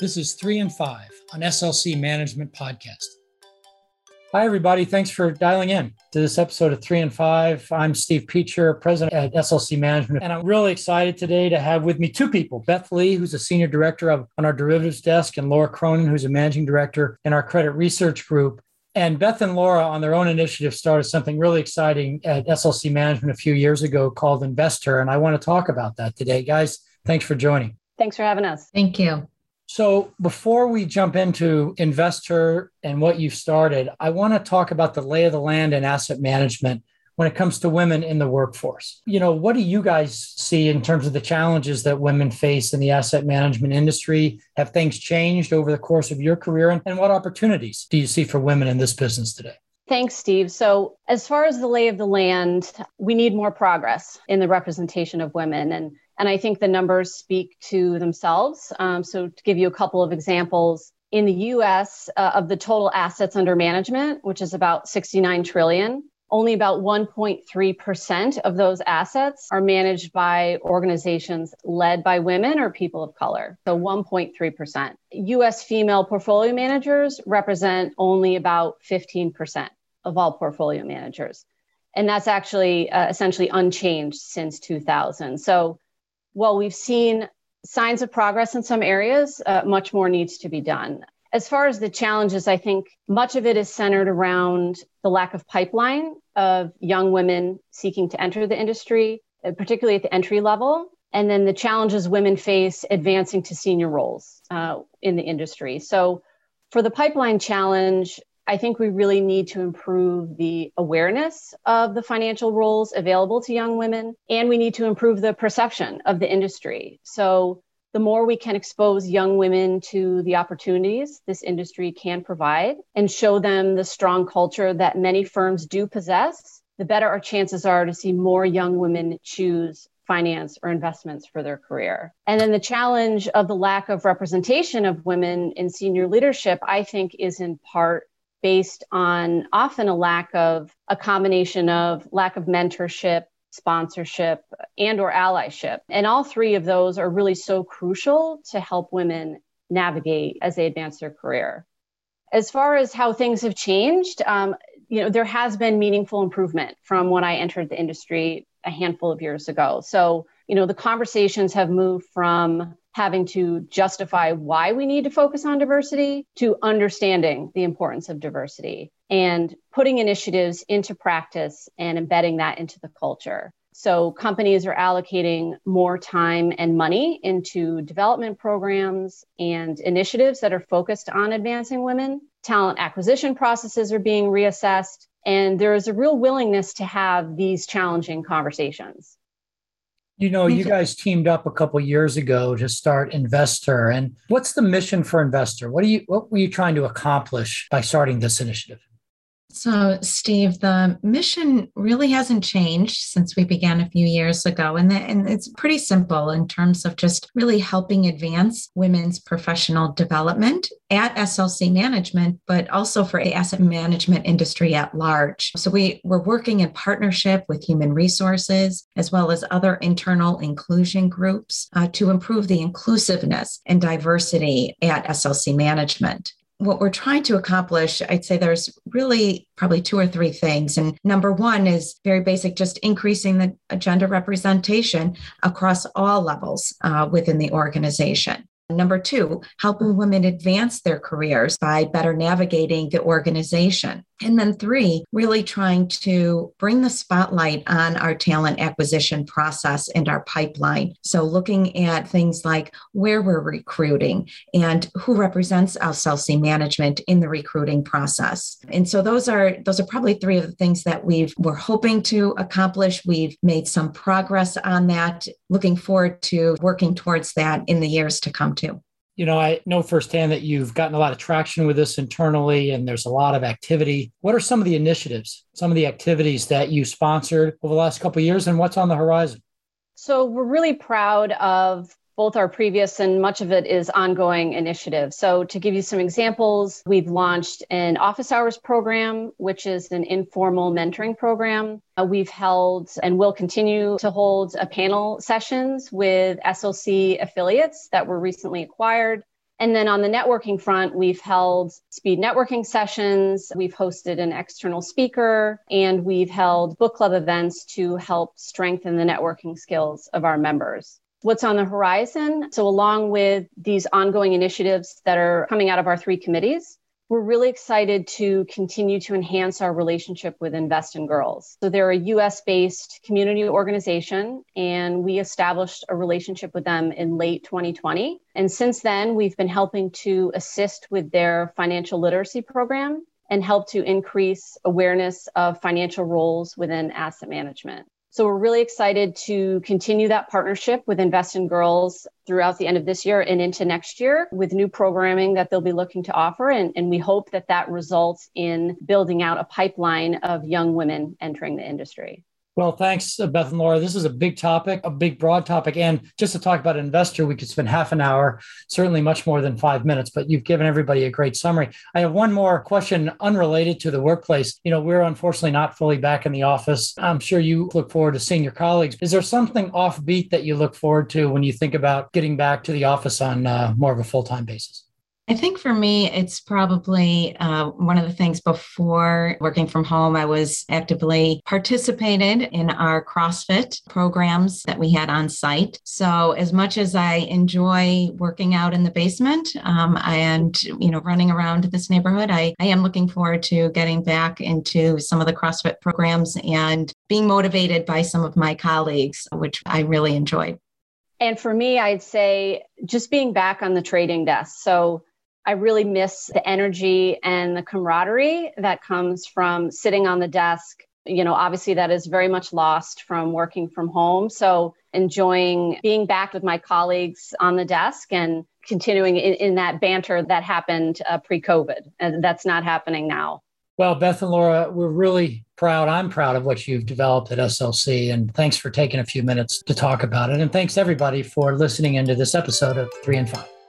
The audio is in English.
This is three and five on SLC Management Podcast. Hi, everybody. Thanks for dialing in to this episode of three and five. I'm Steve Peacher, president at SLC Management, and I'm really excited today to have with me two people Beth Lee, who's a senior director of, on our derivatives desk, and Laura Cronin, who's a managing director in our credit research group. And Beth and Laura, on their own initiative, started something really exciting at SLC Management a few years ago called Invest-Her. And I want to talk about that today. Guys, thanks for joining. Thanks for having us. Thank you. So, before we jump into Invest-Her and what you've started, I want to talk about the lay of the land and asset management when it comes to women in the workforce. You know, what do you guys see in terms of the challenges that women face in the asset management industry? Have things changed over the course of your career? And what opportunities do you see for women in this business today? Thanks, Steve. So, as far as the lay of the land, we need more progress in the representation of women. And and I think the numbers speak to themselves. Um, so, to give you a couple of examples, in the US, uh, of the total assets under management, which is about 69 trillion, only about 1.3% of those assets are managed by organizations led by women or people of color. So 1.3%. US female portfolio managers represent only about 15% of all portfolio managers. And that's actually uh, essentially unchanged since 2000. So while we've seen signs of progress in some areas, uh, much more needs to be done. As far as the challenges, I think much of it is centered around the lack of pipeline of young women seeking to enter the industry, uh, particularly at the entry level, and then the challenges women face advancing to senior roles uh, in the industry. So, for the pipeline challenge, I think we really need to improve the awareness of the financial roles available to young women, and we need to improve the perception of the industry. So, the more we can expose young women to the opportunities this industry can provide and show them the strong culture that many firms do possess, the better our chances are to see more young women choose finance or investments for their career. And then the challenge of the lack of representation of women in senior leadership, I think, is in part based on often a lack of a combination of lack of mentorship sponsorship and or allyship. And all three of those are really so crucial to help women navigate as they advance their career. As far as how things have changed um, you know there has been meaningful improvement from when i entered the industry a handful of years ago. So you know the conversations have moved from having to justify why we need to focus on diversity to understanding the importance of diversity and putting initiatives into practice and embedding that into the culture. So, companies are allocating more time and money into development programs and initiatives that are focused on advancing women. Talent acquisition processes are being reassessed, and there is a real willingness to have these challenging conversations. You know, you guys teamed up a couple years ago to start Invest-Her. And what's the mission for Invest-Her? What are you what were you trying to accomplish by starting this initiative? So, Steve, the mission really hasn't changed since we began a few years ago. And, the, and it's pretty simple in terms of just really helping advance women's professional development at SLC management, but also for the asset management industry at large. So, we, we're working in partnership with human resources as well as other internal inclusion groups uh, to improve the inclusiveness and diversity at SLC management what we're trying to accomplish, I'd say there's really probably two or three things. And number one is very basic, just increasing the agenda representation across all levels uh, within the organization. Number two, helping women advance their careers by better navigating the organization. And then three, really trying to bring the spotlight on our talent acquisition process and our pipeline. So looking at things like where we're recruiting and who represents SLC management in the recruiting process. And so those are those are probably three of the things that we've we're hoping to accomplish. We've made some progress on that. Looking forward to working towards that in the years to come too you know, I know firsthand that you've gotten a lot of traction with this internally and there's a lot of activity. What are some of the initiatives, some of the activities that you sponsored over the last couple of years and what's on the horizon? So, we're really proud of both our previous and much of it is ongoing initiative. So, to give you some examples, we've launched an office hours program, which is an informal mentoring program. Uh, we've held and will continue to hold a panel sessions with SLC affiliates that were recently acquired. And then on the networking front, we've held speed networking sessions, we've hosted an external speaker, and we've held book club events to help strengthen the networking skills of our members. What's on the horizon? So, along with these ongoing initiatives that are coming out of our three committees, we're really excited to continue to enhance our relationship with Invest in Girls. So they're a US based community organization, and we established a relationship with them in late 2020. And since then, we've been helping to assist with their financial literacy program and help to increase awareness of financial roles within asset management. So we're really excited to continue that partnership with Invest in Girls throughout the end of this year and into next year with new programming that they'll be looking to offer. And, and we hope that that results in building out a pipeline of young women entering the industry. Well, thanks, uh, Beth and Laura. This is a big topic, a big, broad topic. And just to talk about Invest-Her, we could spend half an hour, certainly much more than five minutes, but you've given everybody a great summary. I have one more question unrelated to the workplace. You know, we're unfortunately not fully back in the office. I'm sure you look forward to seeing your colleagues. Is there something offbeat that you look forward to when you think about getting back to the office on uh, more of a full time basis? I think for me, it's probably uh, one of the things before working from home. I was actively participated in our CrossFit programs that we had on site. So as much as I enjoy working out in the basement um, and you know running around this neighborhood, I, I am looking forward to getting back into some of the CrossFit programs and being motivated by some of my colleagues, which I really enjoyed. And for me, I'd say just being back on the trading desk. So I really miss the energy and the camaraderie that comes from sitting on the desk. You know, obviously, that is very much lost from working from home. So, enjoying being back with my colleagues on the desk and continuing in, in that banter that happened uh, pre COVID. And that's not happening now. Well, Beth and Laura, we're really proud. I'm proud of what you've developed at SLC. And thanks for taking a few minutes to talk about it. And thanks everybody for listening into this episode of Three and Five.